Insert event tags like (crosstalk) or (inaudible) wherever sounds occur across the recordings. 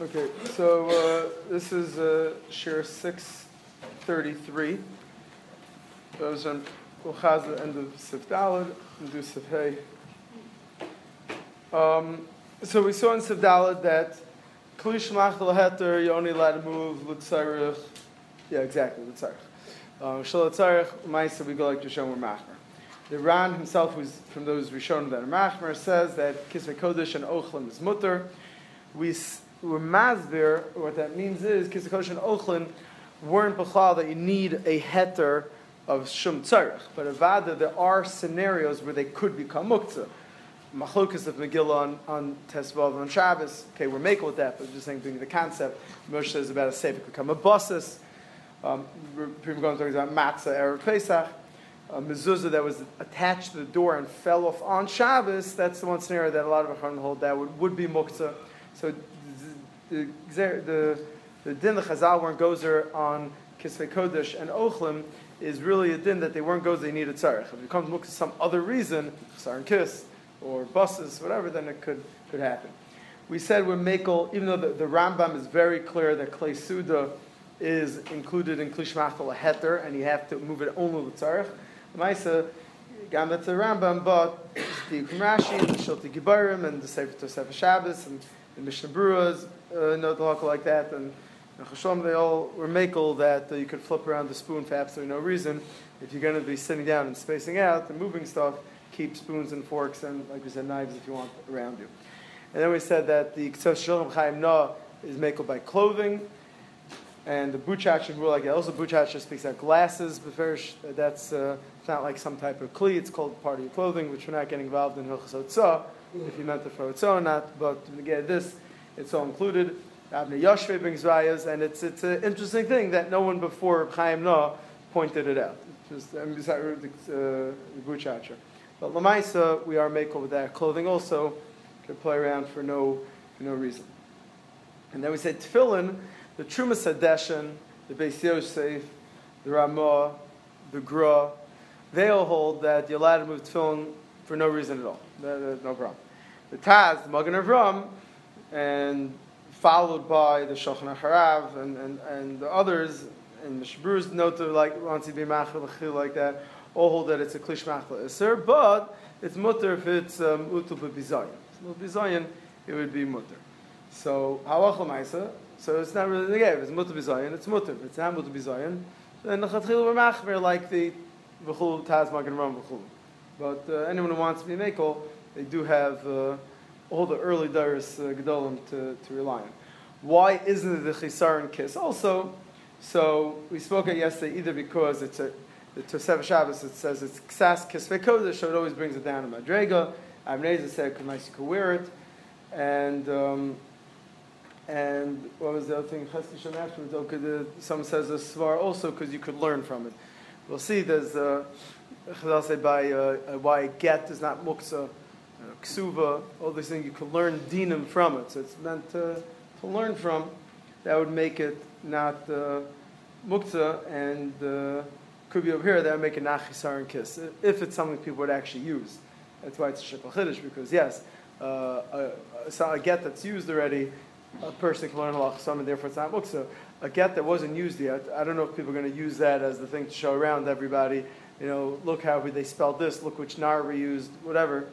Okay, so uh, this is uh, shiur 633. Those on Uchaz, the end of Sif Dalad, and do Sif Hey. Um, so we saw in Sif Dalad that Kli Shemach Heter, you're only allowed to move L'tzarech. Yeah, exactly, L'tzarech. Um, Shal L'tzarech, Maisa, we go like Rishon Machmer. The Ran himself, who's from those Rishonim that are Machmer, says that Kisvei Kodesh and Ochlim is mutter. We we're what that means is, Kisakosh and Ochlin weren't bechal that you need a heter of shum tzarech. But avada, there are scenarios where they could become muktzah. Machlokas of Megillah on, on Tesvav on Shabbos. Okay, we're making with that, but I'm just saying, the concept. Moshe says about a sefer become a basis. Um, people going to talk about matzah, Erev Pesach. A mezuzah that was attached to the door and fell off on Shabbos, that's the one scenario that a lot of Achronim hold that would, would be muktzah. So the the the din the Chazal weren't gozer on Kisvei Kodesh and Ochlim is really a din that they weren't gozer, they needed tzarech. If it comes to some other reason, Sarin Kiss or buses, whatever, then it could, could happen. We said we're Makel, even though the, the Rambam is very clear that Klei Suda is included in Klishmachal heter, and you have to move it only with tzarech. Maisa, gam that's the Rambam, but the Rashi, and the Shiltei Gibborim, and the Sefer Tosef Shabbos, and the Mishnah Bruras, uh, no talk like that, and Chashom, they all were makel that uh, you could flip around the spoon for absolutely no reason. If you're going to be sitting down and spacing out and moving stuff, keep spoons and forks and, like we said, knives if you want around you. And then we said that the Ktsos Shalom Chaim Na is makel by clothing, and the Buchach rule like that. Also, Buchach speaks about glasses, but first, that's uh, not like some type of kli. It's called part of your clothing, which we're not getting involved in Hilchos if you meant to throw it or not. But to get this it's all included. Abner Yoshve brings rayas, and it's it's an interesting thing that no one before Chaim Na pointed it out. Just um, the uh, But Lamaisa, we are makel with that clothing also. Could play around for no for no reason. And then we said tefillin, the Terumas HaDeshen, the Beis Yosef, the Ramah, the Gra, they all hold that you're allowed to move tefillin for no reason at all. No, no problem. The Taz, the Magen Avram, and followed by the Shulchan Harav and, and, and the others, and the Shabruz note to like wants to be machal like that, all hold that it's a klish machal iser, but it's mutter if it's um, utul b'bizayin. Bizayin, it would be mutter. So halach l'maisa. So it's not really negative. If it's mutter bizayin, it's mutter. If it's not mutter bizayin, then the chatchil we're machmer like the v'chul taz magen ram v'chul. But uh, anyone who wants to be makel, they do have. Uh, all the early Dairis uh, Gedolim to, to rely on. Why isn't it the Chisaron kiss? Also, so we spoke it yesterday either because it's a the Tosef Shabbos it says it's Ksas Kisvei Kodesh, so it always brings it down to Madrega. Avneza said nice you could wear it, and um, and what was the other thing? Chesed afterwards. The, someone says a svar also because you could learn from it. We'll see. There's uh, Chazal by uh, why get is not muksa ksuva, all these things, you can learn dinam from it. So it's meant to, to learn from. That would make it not uh, mukta, and uh, could be over here, that would make it not chisar and kiss, if it's something people would actually use. That's why it's a shikl chiddush, because yes, uh, a, a, a, get that's used already, a person can learn halach and therefore it's not mukta. A get that wasn't used yet, I don't know if people are going to use that as the thing to show around everybody. You know, look how they spelled this, look which nar we used, whatever.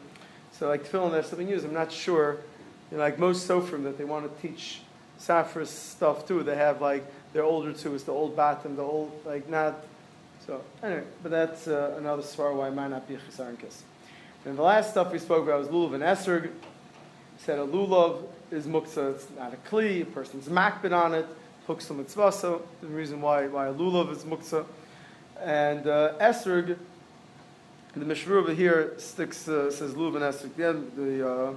So like tefillin, there's something used. I'm not sure. You know, like most sofrim that they want to teach Safras stuff too. They have like their older two is the old batim, the old like not. So anyway, but that's uh, another svar why it might not be a chisar and the last stuff we spoke about was lulav and esrog. Said a lulav is muksa. It's not a kli. A person's makbid on it. Hooks mitzvah. So the reason why why a lulav is muksa. And uh, esrog the Mishra over here sticks, uh, says Luv and Esrik. The, the, uh,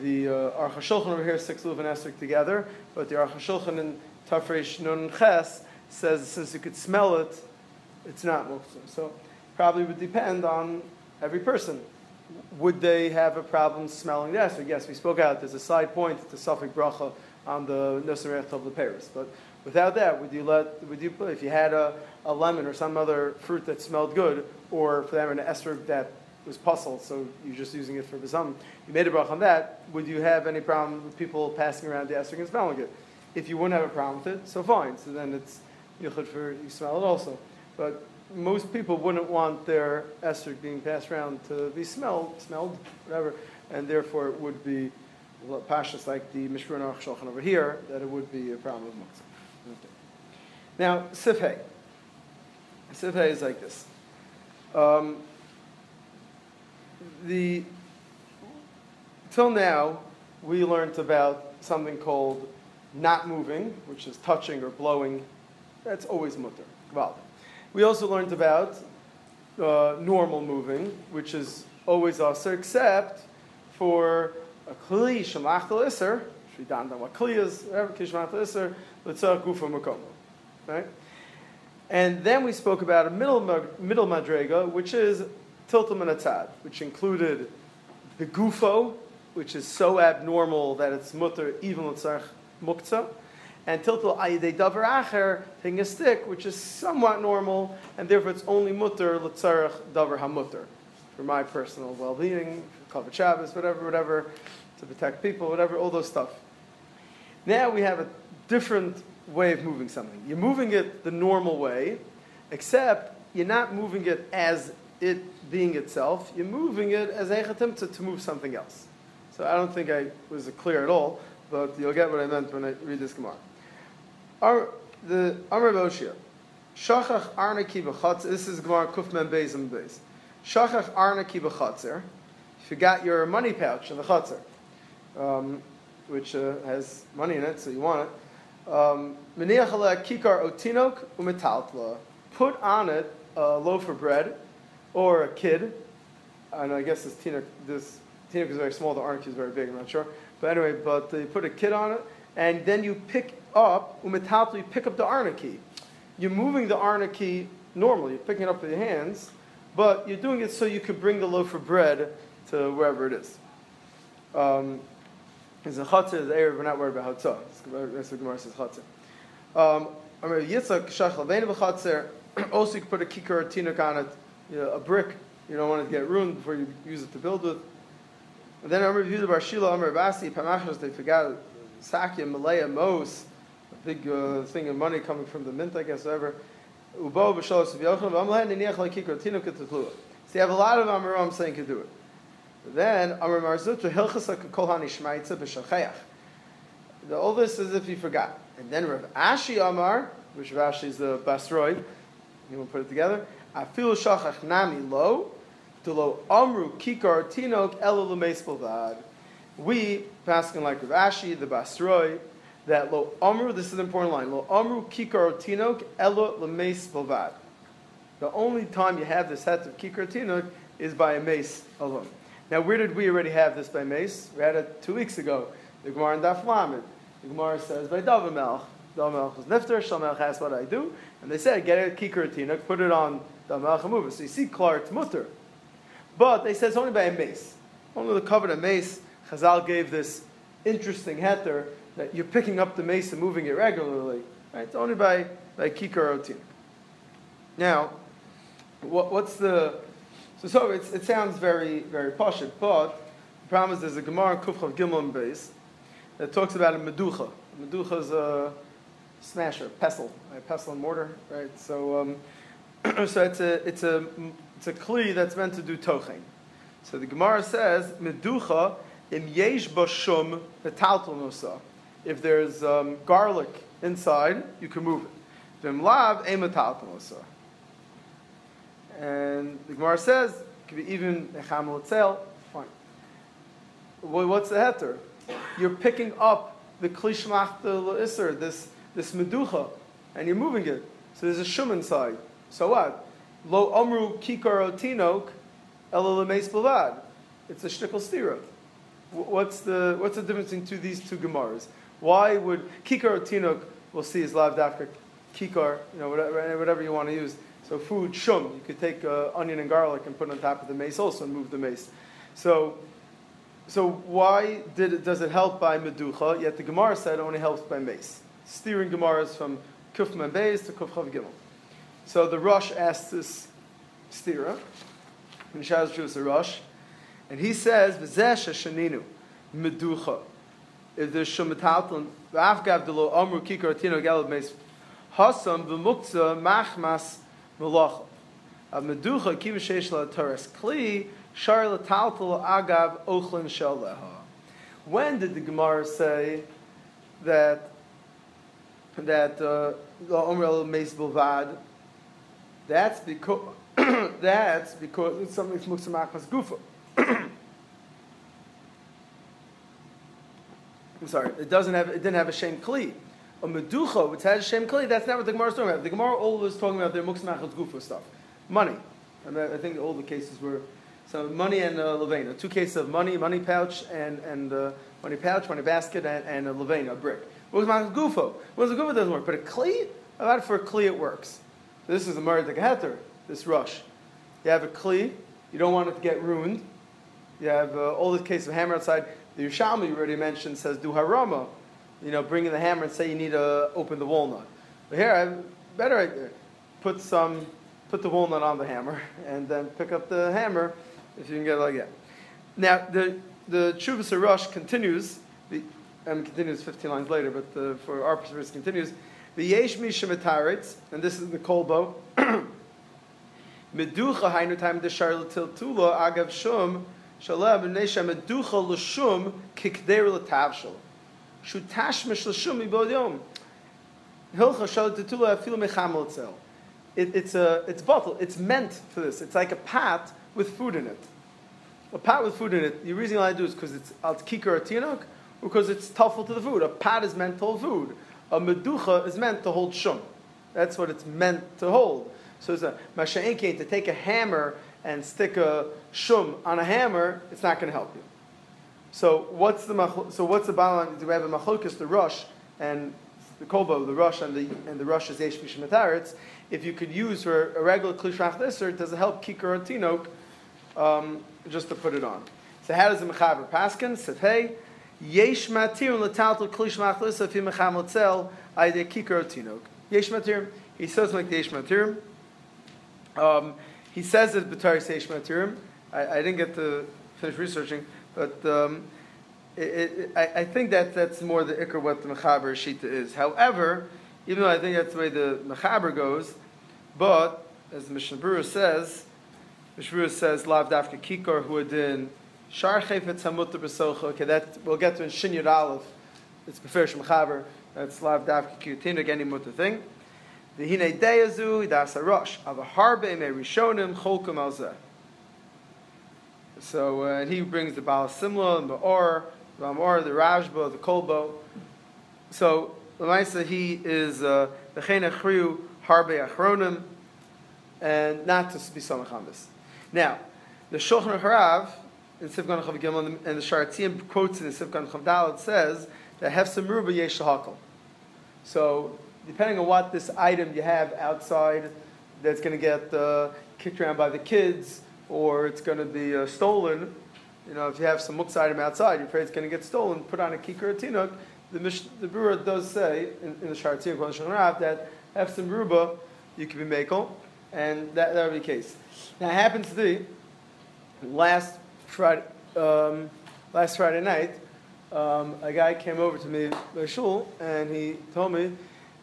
the uh, over here sticks Luv and Esrik together, but the Aruch in Tafresh Nun Ches says since you could smell it, it's not Muktzah. So probably would depend on every person. Would they have a problem smelling the Esrik? Yes, we spoke out. There's a side point, the safek Bracha on the Noserech of the Paris. But without that, would you let, would you, if you had a, a lemon or some other fruit that smelled good, or for them an esrog that was puzzled, so you're just using it for Bazam. You made a bracha on that. Would you have any problem with people passing around the Esther and smelling it? If you wouldn't have a problem with it, so fine. So then it's Yichud for you smell it also. But most people wouldn't want their Esther being passed around to be smelled, smelled, whatever, and therefore it would be pashas like the Mishmur Shulchan over here, that it would be a problem with Muktzah. Now, Sifhei. Sifhei is like this. Um, the till now we learned about something called not moving, which is touching or blowing. That's always mutter. Well, we also learned about uh, normal moving, which is always also except for a kli shemach iser, dan what kli is, shemach iser, letzach gufa makomo, right? And then we spoke about a middle middle madrega, which is tiltum and which included the gufo, which is so abnormal that it's mutter even letzach muktzah, and tiltul ayidei davar acher, taking a stick, which is somewhat normal, and therefore it's only mutter letzarach davar hamutter, for my personal well-being, cover Shabbos, whatever, whatever, to protect people, whatever, all those stuff. Now we have a different way of moving something. You're moving it the normal way, except you're not moving it as it being itself. You're moving it as a to, to move something else. So I don't think I was clear at all, but you'll get what I meant when I read this Gemara. Our, the Amr Boshia, Shachach Arnaki b'chatzer. This is Gemara Kufman Beis and Beis. Shachach Arnaki b'chatzer You forgot your money pouch in the chutzner, um, which uh, has money in it, so you want it. Um, kikar otinok umetaltla. Put on it a loaf of bread or a kid. And I guess this tinok, this tinok is very small. The arnik is very big. I'm not sure, but anyway, but you put a kid on it, and then you pick up umetaltla. You pick up the arniki. You're moving the arniki normally. You're picking it up with your hands, but you're doing it so you could bring the loaf of bread to wherever it is. Um, it's a chatzah, the area we're not worried about hatzah. That's what Gemara says chatzah. Um, I mean, Yitzchak shach lavena v'chatzer. (clears throat) Also, you can put a kikar or tinuk on it, you know, a brick. You don't want it to get ruined before you use it to build with. And then Amr Yehuda Bar Shila, Amr Basi, Pamachos, they forgot Sakya, Malaya, Mos, a big uh, thing of money coming from the mint, I guess, whatever. Ubo b'shalos v'yochel v'amlehen niniach la'kikar tinuk So you have a lot of Amaram saying can do it. Then Amar Mar Zutra Hilchasa Kolhani Shmaitza b'Shacheach. The oldest is if you forgot. And then Rav Ashi Amar, which Rav Ashi is the Basroi, you will put it together. Afil Shachach Nami Lo, Lo Amru Kikar Tinok Elo Bavad. We, passing like Rav Ashi, the Basroi, that Lo Amru, this is an important line, Lo Amru Kikar Tinok Elo Bavad. The only time you have this set of Kikar Tinok is by a mace alone. Now, where did we already have this by Mace? We had it two weeks ago. The Gemara in Daf Lamed. The Gemara says by Davamelch. Davamelch was nifter. Shalmelch asked what I do, and they said get a kikar tinuk, put it on Davamelch it. So you see, Clark, it's mutter. But they said it's only by a mace. Only the covered a mace. Chazal gave this interesting heter that you're picking up the mace and moving it regularly. Right? It's only by by kikar otin. Now, what, what's the so, so it sounds very, very posh, but the problem is there's a Gemara in Kufchav Gimel base that talks about a meducha. A meducha is a smasher, pestle, right? pestle and mortar, right? So, um, (clears throat) so it's a, it's a, it's a kli that's meant to do tochen. So the Gemara says, meducha im yesh bashum betaltel nosa. If there's um, garlic inside, you can move it. Vim lav e nosa. And the Gemara says, it could be even a chamel fine. Well, what's the heter? You're picking up the klishmach the isser, this, this meducha, and you're moving it. So there's a shum inside. So what? Lo amru kikar otinok elalameis bavad. It's a shtickle stira. What's the, what's the difference between these two Gemaras? Why would kikar otinok, we'll see is lav dafka kikar, you know, whatever, whatever you want to use. So food shum, you could take uh, onion and garlic and put on top of the mace also and move the mace. So, so why did it, does it help by meducha? Yet the Gemara said it only helps by mace. Steering Gemaras from Kufman Beis to Kufchav Gimel. So the Rosh asks this stira. in Shaz Shuvas Rosh, and he says, "V'zeh sheninu meducha." If there's shumatalton, v'afgav delo amru kikar tino gelav meis hasam v'muktzah machmas melacha. A meducha sheish la kli shar agav ochlin shel leha. When did the Gemara say that that uh, the Omer Meis Bilvad? That's because (coughs) that's because it's something that's Muksamachmas Gufa. (coughs) I'm sorry, it doesn't have it didn't have a shame kli. A meducha, which has a shame kli, that's not what the Gemara is talking about. The Gemara always talking about their Muksamachmas Gufa stuff. Money. Mean, I think all the cases were so money and uh, levena. Two cases of money, money pouch, and and uh, money pouch, money basket, and, and a levena, a brick. My gufo? What was a gufo doesn't work, but a kli, about for a kli it works. This is the heter, this rush. You have a kli, you don't want it to get ruined. You have uh, all the case of hammer outside. The Yerushalmi you already mentioned says do harama, you know, bring in the hammer and say you need to open the walnut. But here I better. Put some, put the walnut on the hammer, (laughs) and then pick up the hammer if you can get it like that. Now, the, the Chuvas Rush continues, the, and continues 15 lines later, but the, for our purpose continues. The Yesh Mishemetaritz, and this is the Kolbo. (clears throat) Meducha hainu time de agav shum shalem nesha meducha l'shum kikder l'tavshel. It's a it's bottle. It's meant for this. It's like a pot with food in it. A pot with food in it, the reason why I do is because it's al kikar or because it's tough to the food. A pot is meant to hold food. A meducha is meant to hold shum. That's what it's meant to hold. So it's a masha'inkein, to take a hammer and stick a shum on a hammer, it's not going to help you. So what's the so what's the balance? Do we have a machlokas, the rush, and the kolbo, the rush, and the and the rush is yesh mishmataritz. If you could use for a regular klishach deser, does it help kikar or tinok? Um, just to put it on. So how does the mechaber paskin? Says hey, yesh matir letaltal klish machlisa fi mecham letzel ayde kikar tinok. Yesh matir. He says like the yesh matir. Um, he says it b'tar yesh matir. I, I didn't get to finish researching, but um, it, it, I, I, think that that's more the ikr what the mechaber shita is. However, even though I think that's the way the mechaber goes, but as Mishnah Berurah says. Mishmur says lav dafka kikor huadin shar chayfetz hamutter b'socha. Okay, that we'll get to in Shin Yud Aleph. It's beferish mechaber. That's lav dafka kikutin again mutter thing. The hine deyazu das rosh av harbe me rishonim cholkum alzeh. So uh, he brings the Baal Simla and the Or, the Amor, the Rajba, the Kolbo. So Lamaisa he is uh, the Chena Chriu Harbe Achronim, and not to be Samach on this. Now, the Shulchan Harav in Sivkan Chav Gimel and the Sharatiyim quotes in the Sivkan Chav Dalet says that Hefsim Ruba Yesh. So, depending on what this item you have outside that's going to get uh, kicked around by the kids or it's going to be uh, stolen, you know, if you have some muksa item outside, you're afraid it's going to get stolen, put on a kikar tinuk, the, Mish, the brewer does say in, in the Sharatiyim, that Hefsim Ruba, you can be makel, and that, that would be the case. Now, it happens to be last Friday, um, last Friday night, um, a guy came over to me shul, and he told me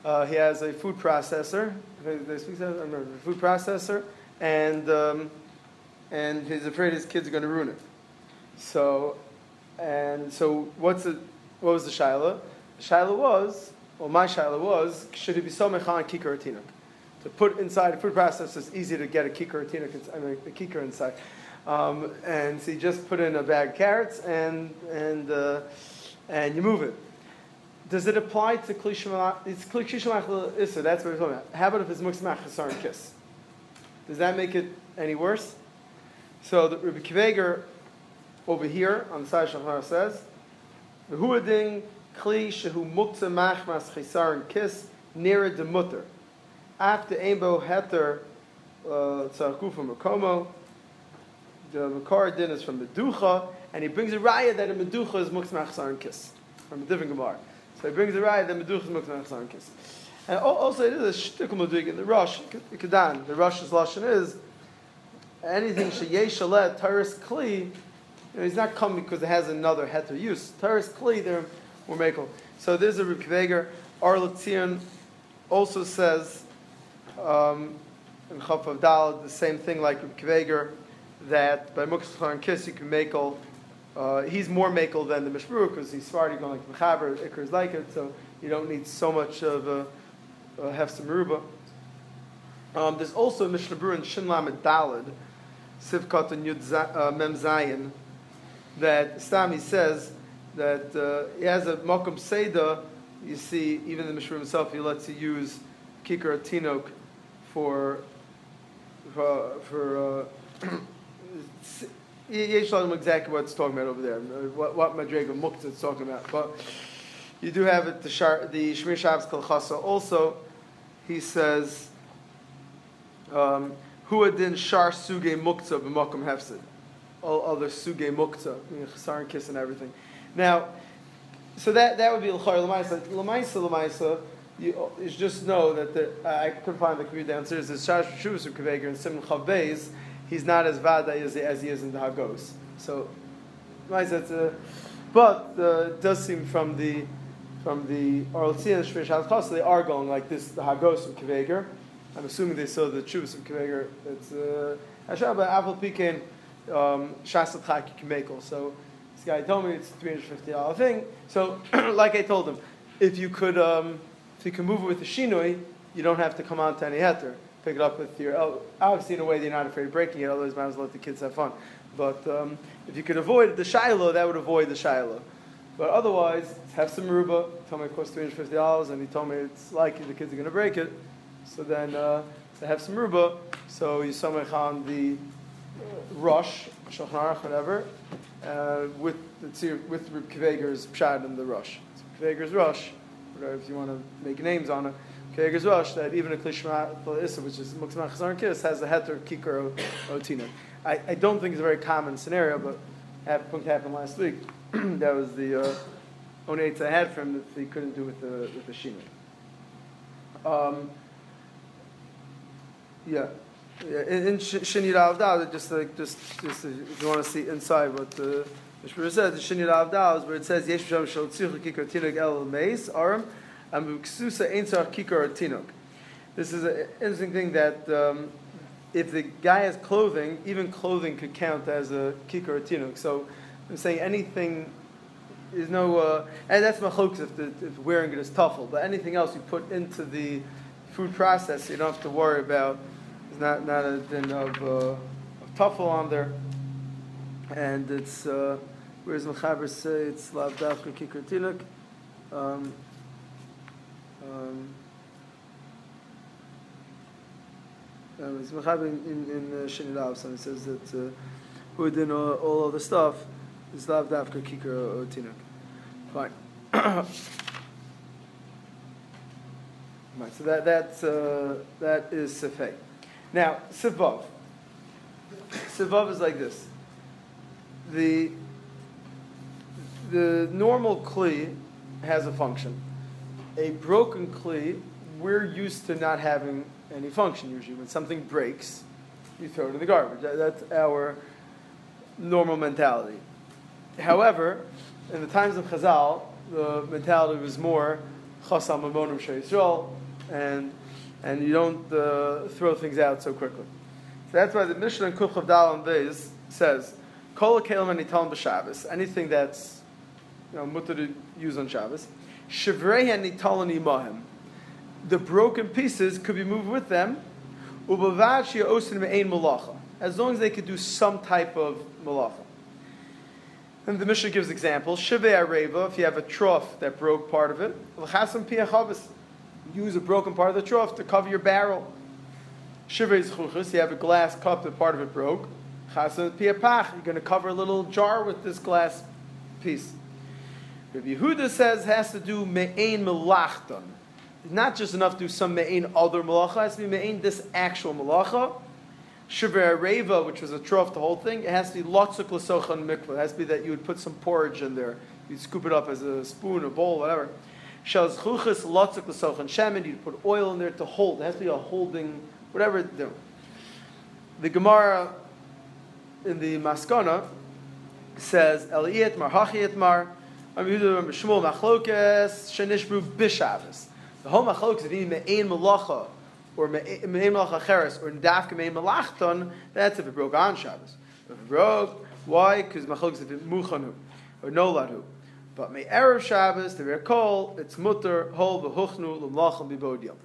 uh, he has a food processor. They speak that? I remember food processor, and um, and he's afraid his kids are going to ruin it. So, and so what's the what was the shaila? The shaila was, well, my shaila was, should it be so mechan kikar tinuk? to put inside a food processor is easy to get a kikar, a I mean, a kikar inside. Um, and so you just put in a bag of carrots and, and, uh, and you move it. Does it apply to klishimach? It's klishimach issa, that's what we're talking about. How about if it's muksmach chasar kiss? Does that make it any worse? So the Rabbi Akiva Eiger over here on the side of Shahar says, V'huading kli shehu mukta machmas chasar kiss near the mutter after Aimbo Heter uh, Tzarku from Makomo, the Makar din is from Meducha, and he brings a raya that a Meducha is Muksmach and Kiss, from a different Gemara. So he brings a raya that Meducha is Muksmach and Kiss. And also it is a shtickle in the Rosh, Kedan, the Rosh's Lashon is, anything sheyesh alet taris kli, you know, he's not coming because it has another heter use. Taris kli, they're more makel. So there's a Reb Akiva Eiger. Also says um, in Chaf of Dal the same thing like Reb Akiva Eiger that by Muksachar and Kiss you can makel. Uh, he's more makel than the Mishmur because he's Svardi going like Mechaber, Iker is like it, so you don't need so much of a, a Hefsa Meruba. Um, there's also a Mishnah Berurah in Shin Lamed Dalid, Sivkot Yud uh, Mem Zayin, that Stami says that uh, he has a Mokum Seda. You see, even the Mishnah himself, he lets you use Kikar Tinok for for, for uh, (clears throat) Yesh know exactly what it's talking about over there, uh, what, what Madrega Mukta is talking about. But you do have it, the, Shar, the Shmir Shabbos Kalchasa also, he says, um, Huadin Shar Suge Mukta b'Mokum Hefsid. All other Suge Mukta, Chasar and Kiss and everything. Now, so that, that would be L'char L'maisa. L'maisa L'maisa, you, you just know that the, uh, I couldn't find the computer downstairs, the Shar Shuvas Akiva Eiger and Simon Chavbeis, he's not as vada as, as he is in the Hagos. So, uh, but uh, it does seem from the from the Oral Tzia Shvish they are going like this, the Hagos of Akiva Eiger. I'm assuming they saw the Chuvas of Akiva Eiger. It's uh, Hashaba Aval Pikin um, Shasat Chaki Kimekel. So this guy told me it's a $350 thing. So, (clears throat) like I told him, if you could, um, if you can move it with the Shinoi, you don't have to come on to any heter pick it up with your, oh, obviously in a way you're not afraid of breaking it, otherwise might as well let the kids have fun. But um, if you could avoid the shiloh, that would avoid the shiloh. But otherwise, have some ruba. Told me it costs three hundred fifty dollars, and he told me it's likely the kids are going to break it. So then, uh, to have some ruba, so you samech on the rush, shulchan whatever, uh, with the with Reb Akiva Eiger's pshad in the rush. Akiva Eiger's rush, whatever if you want to make names on it. Akiva Eiger's Rosh, that even a Klishma Issa, which is Muksma Chazar Kiss, has a heter Kikar Otina. I, I don't think it's a very common scenario, but happened, happened last week. (clears throat) that was the uh, only I had from that he couldn't do with the with the Shina. Um, yeah. Yeah, in, in Shini Rav just like just just if you want to see inside what the Mishmur says, the Shini Rav is where it says Yesh Shal Tzich Kikar Tinag El Meis Aram this is an interesting thing that um, if the guy has clothing, even clothing could count as a kikar or tinuk. So I'm saying anything is no, uh, and that's machlokes if, if wearing it is tuffle. But anything else you put into the food process, you don't have to worry about. It's not not a din of, uh, of tuffle on there, and it's uh, whereas mechaber say it's lav dafka kikar tinuk. Um, um, um, it's Mechaber in, in, in uh, it says that uh, who did all, all the stuff is Lav Dafka Kikar or Tinuk. Fine. (coughs) right, so that, that's, uh, that is Sefei. Now, Sivav. Sivav is like this. The, the normal Kli has a function a broken kli, we're used to not having any function usually. When something breaks, you throw it in the garbage. That, that's our normal mentality. However, in the times of Chazal, the mentality was more chasam amonim Yisrael, and and you don't uh, throw things out so quickly. So that's why the Mishnah in Kuchav Dal and Beis says, "Kol kelim anitam b'Shabbos." Anything that's you know mutter to use on Shabbos. The broken pieces could be moved with them. As long as they could do some type of malacha. And the Mishnah gives examples. Shivei areva, if you have a trough that broke part of it. Use a broken part of the trough to cover your barrel. Shivei chuchas, you have a glass cup that part of it broke. Chasan piyapach, you're going to cover a little jar with this glass piece. Rabbi Yehuda says has to do me'ain melachton. Not just enough to do some me'ain other malacha, it has to be me'ain this actual malacha. Shiver Reva, which was a trough, the whole thing, it has to be lotzuk l'sochan mikvah. It has to be that you would put some porridge in there. You'd scoop it up as a spoon, a bowl, whatever. Shaz chuchas lotzuk l'sochan shemen, you'd put oil in there to hold. It has to be a holding, whatever. The Gemara in the Maskana says Eliyet Mar Hachiyet Mar Shmuel Machlokes Shenishbru Bishavas. The whole Machlokes if you me'ain malacha or me'ain malacha cheres or dafka me'ain malachton, that's if it broke on Shabbos. If it broke, why? Because Machlokes if it muchanu or noladu. But me erev Shabbos the kol it's mutter hol v'huchnu l'mlachim bibodiel.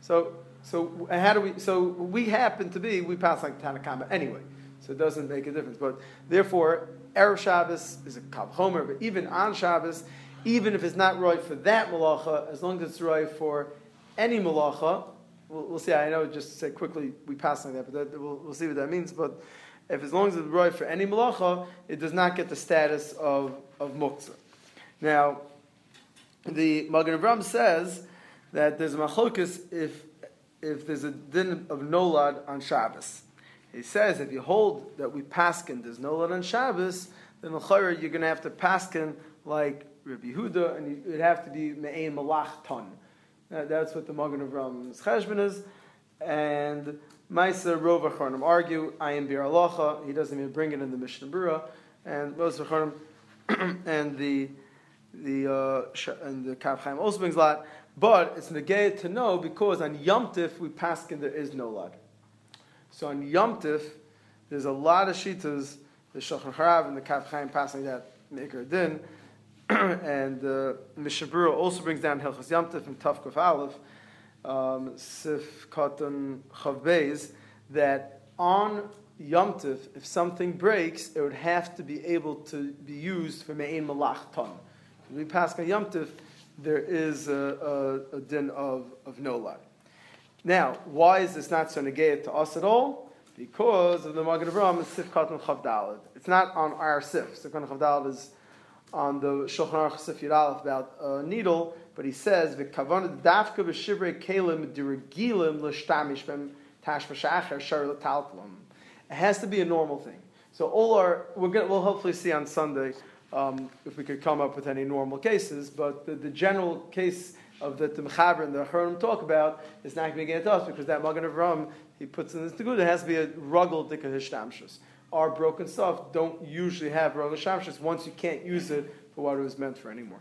So so how do we? So we happen to be we pass like Tanakama anyway, so it doesn't make a difference. But therefore, erev Shabbos is a kav homer, but even on Shabbos, even if it's not right for that malacha, as long as it's right for any malacha, we'll, we'll see. I know just to say quickly we pass on that, but that, we'll, we'll see what that means. But if as long as it's right for any malacha, it does not get the status of of muktzah. Now, the Magen Avram says that there's a machlokus if if there's a din of nolad on Shabbos. He says if you hold that we paskin there's nolad on Shabbos, then you're going to have to paskin like Rabbi Yehuda, and it would have to be me'ein malach ton. That's what the Magen Avram's cheshbon is, and Maisa Rov Achronim argue ayin bir alacha. He doesn't even bring it in the Mishnah Berurah, and most (clears throat) and the the uh, and the Kav Chaim also brings lot. But it's negayed to know because on Yom Tif we and there is no lad. So on Yom Tif, there's a lot of shitas, the Shulchan Harav and the Kav Chaim passing that Maker Din, (clears throat) and uh, Mishnah Berurah also brings down Hilchas Yom Tif and Tavkuf Aleph, um, Sif Katan Chav that on Yom Tif, if something breaks, it would have to be able to be used for Me'in Malach Ton. We pass on Yom Tif, there is a, a, a din of, of no lie. Now, why is this not so negated to us at all? Because of the Magen Avram is Sif Katan Chavdalad. It's not on our Sif. Sif Katan Chavdalad is on the Shulchan Aruch Sif Yudalef about a needle, but he says, "V'kavanah dafka v'shivrei kelim dirigilim l'shtamish b'm tash v'shacher shar l'taltlam." It has to be a normal thing. So all our we're gonna, we'll hopefully see on Sunday um, if we could come up with any normal cases. But the, the general case of the Mechaber and the Acharonim talk about is not going to get to us because that Magen Avram he puts in this Teguda has to be a ruggle dika hishtamshus. Our broken stuff don't usually have ruggle shamshus once you can't use it for what it was meant for anymore.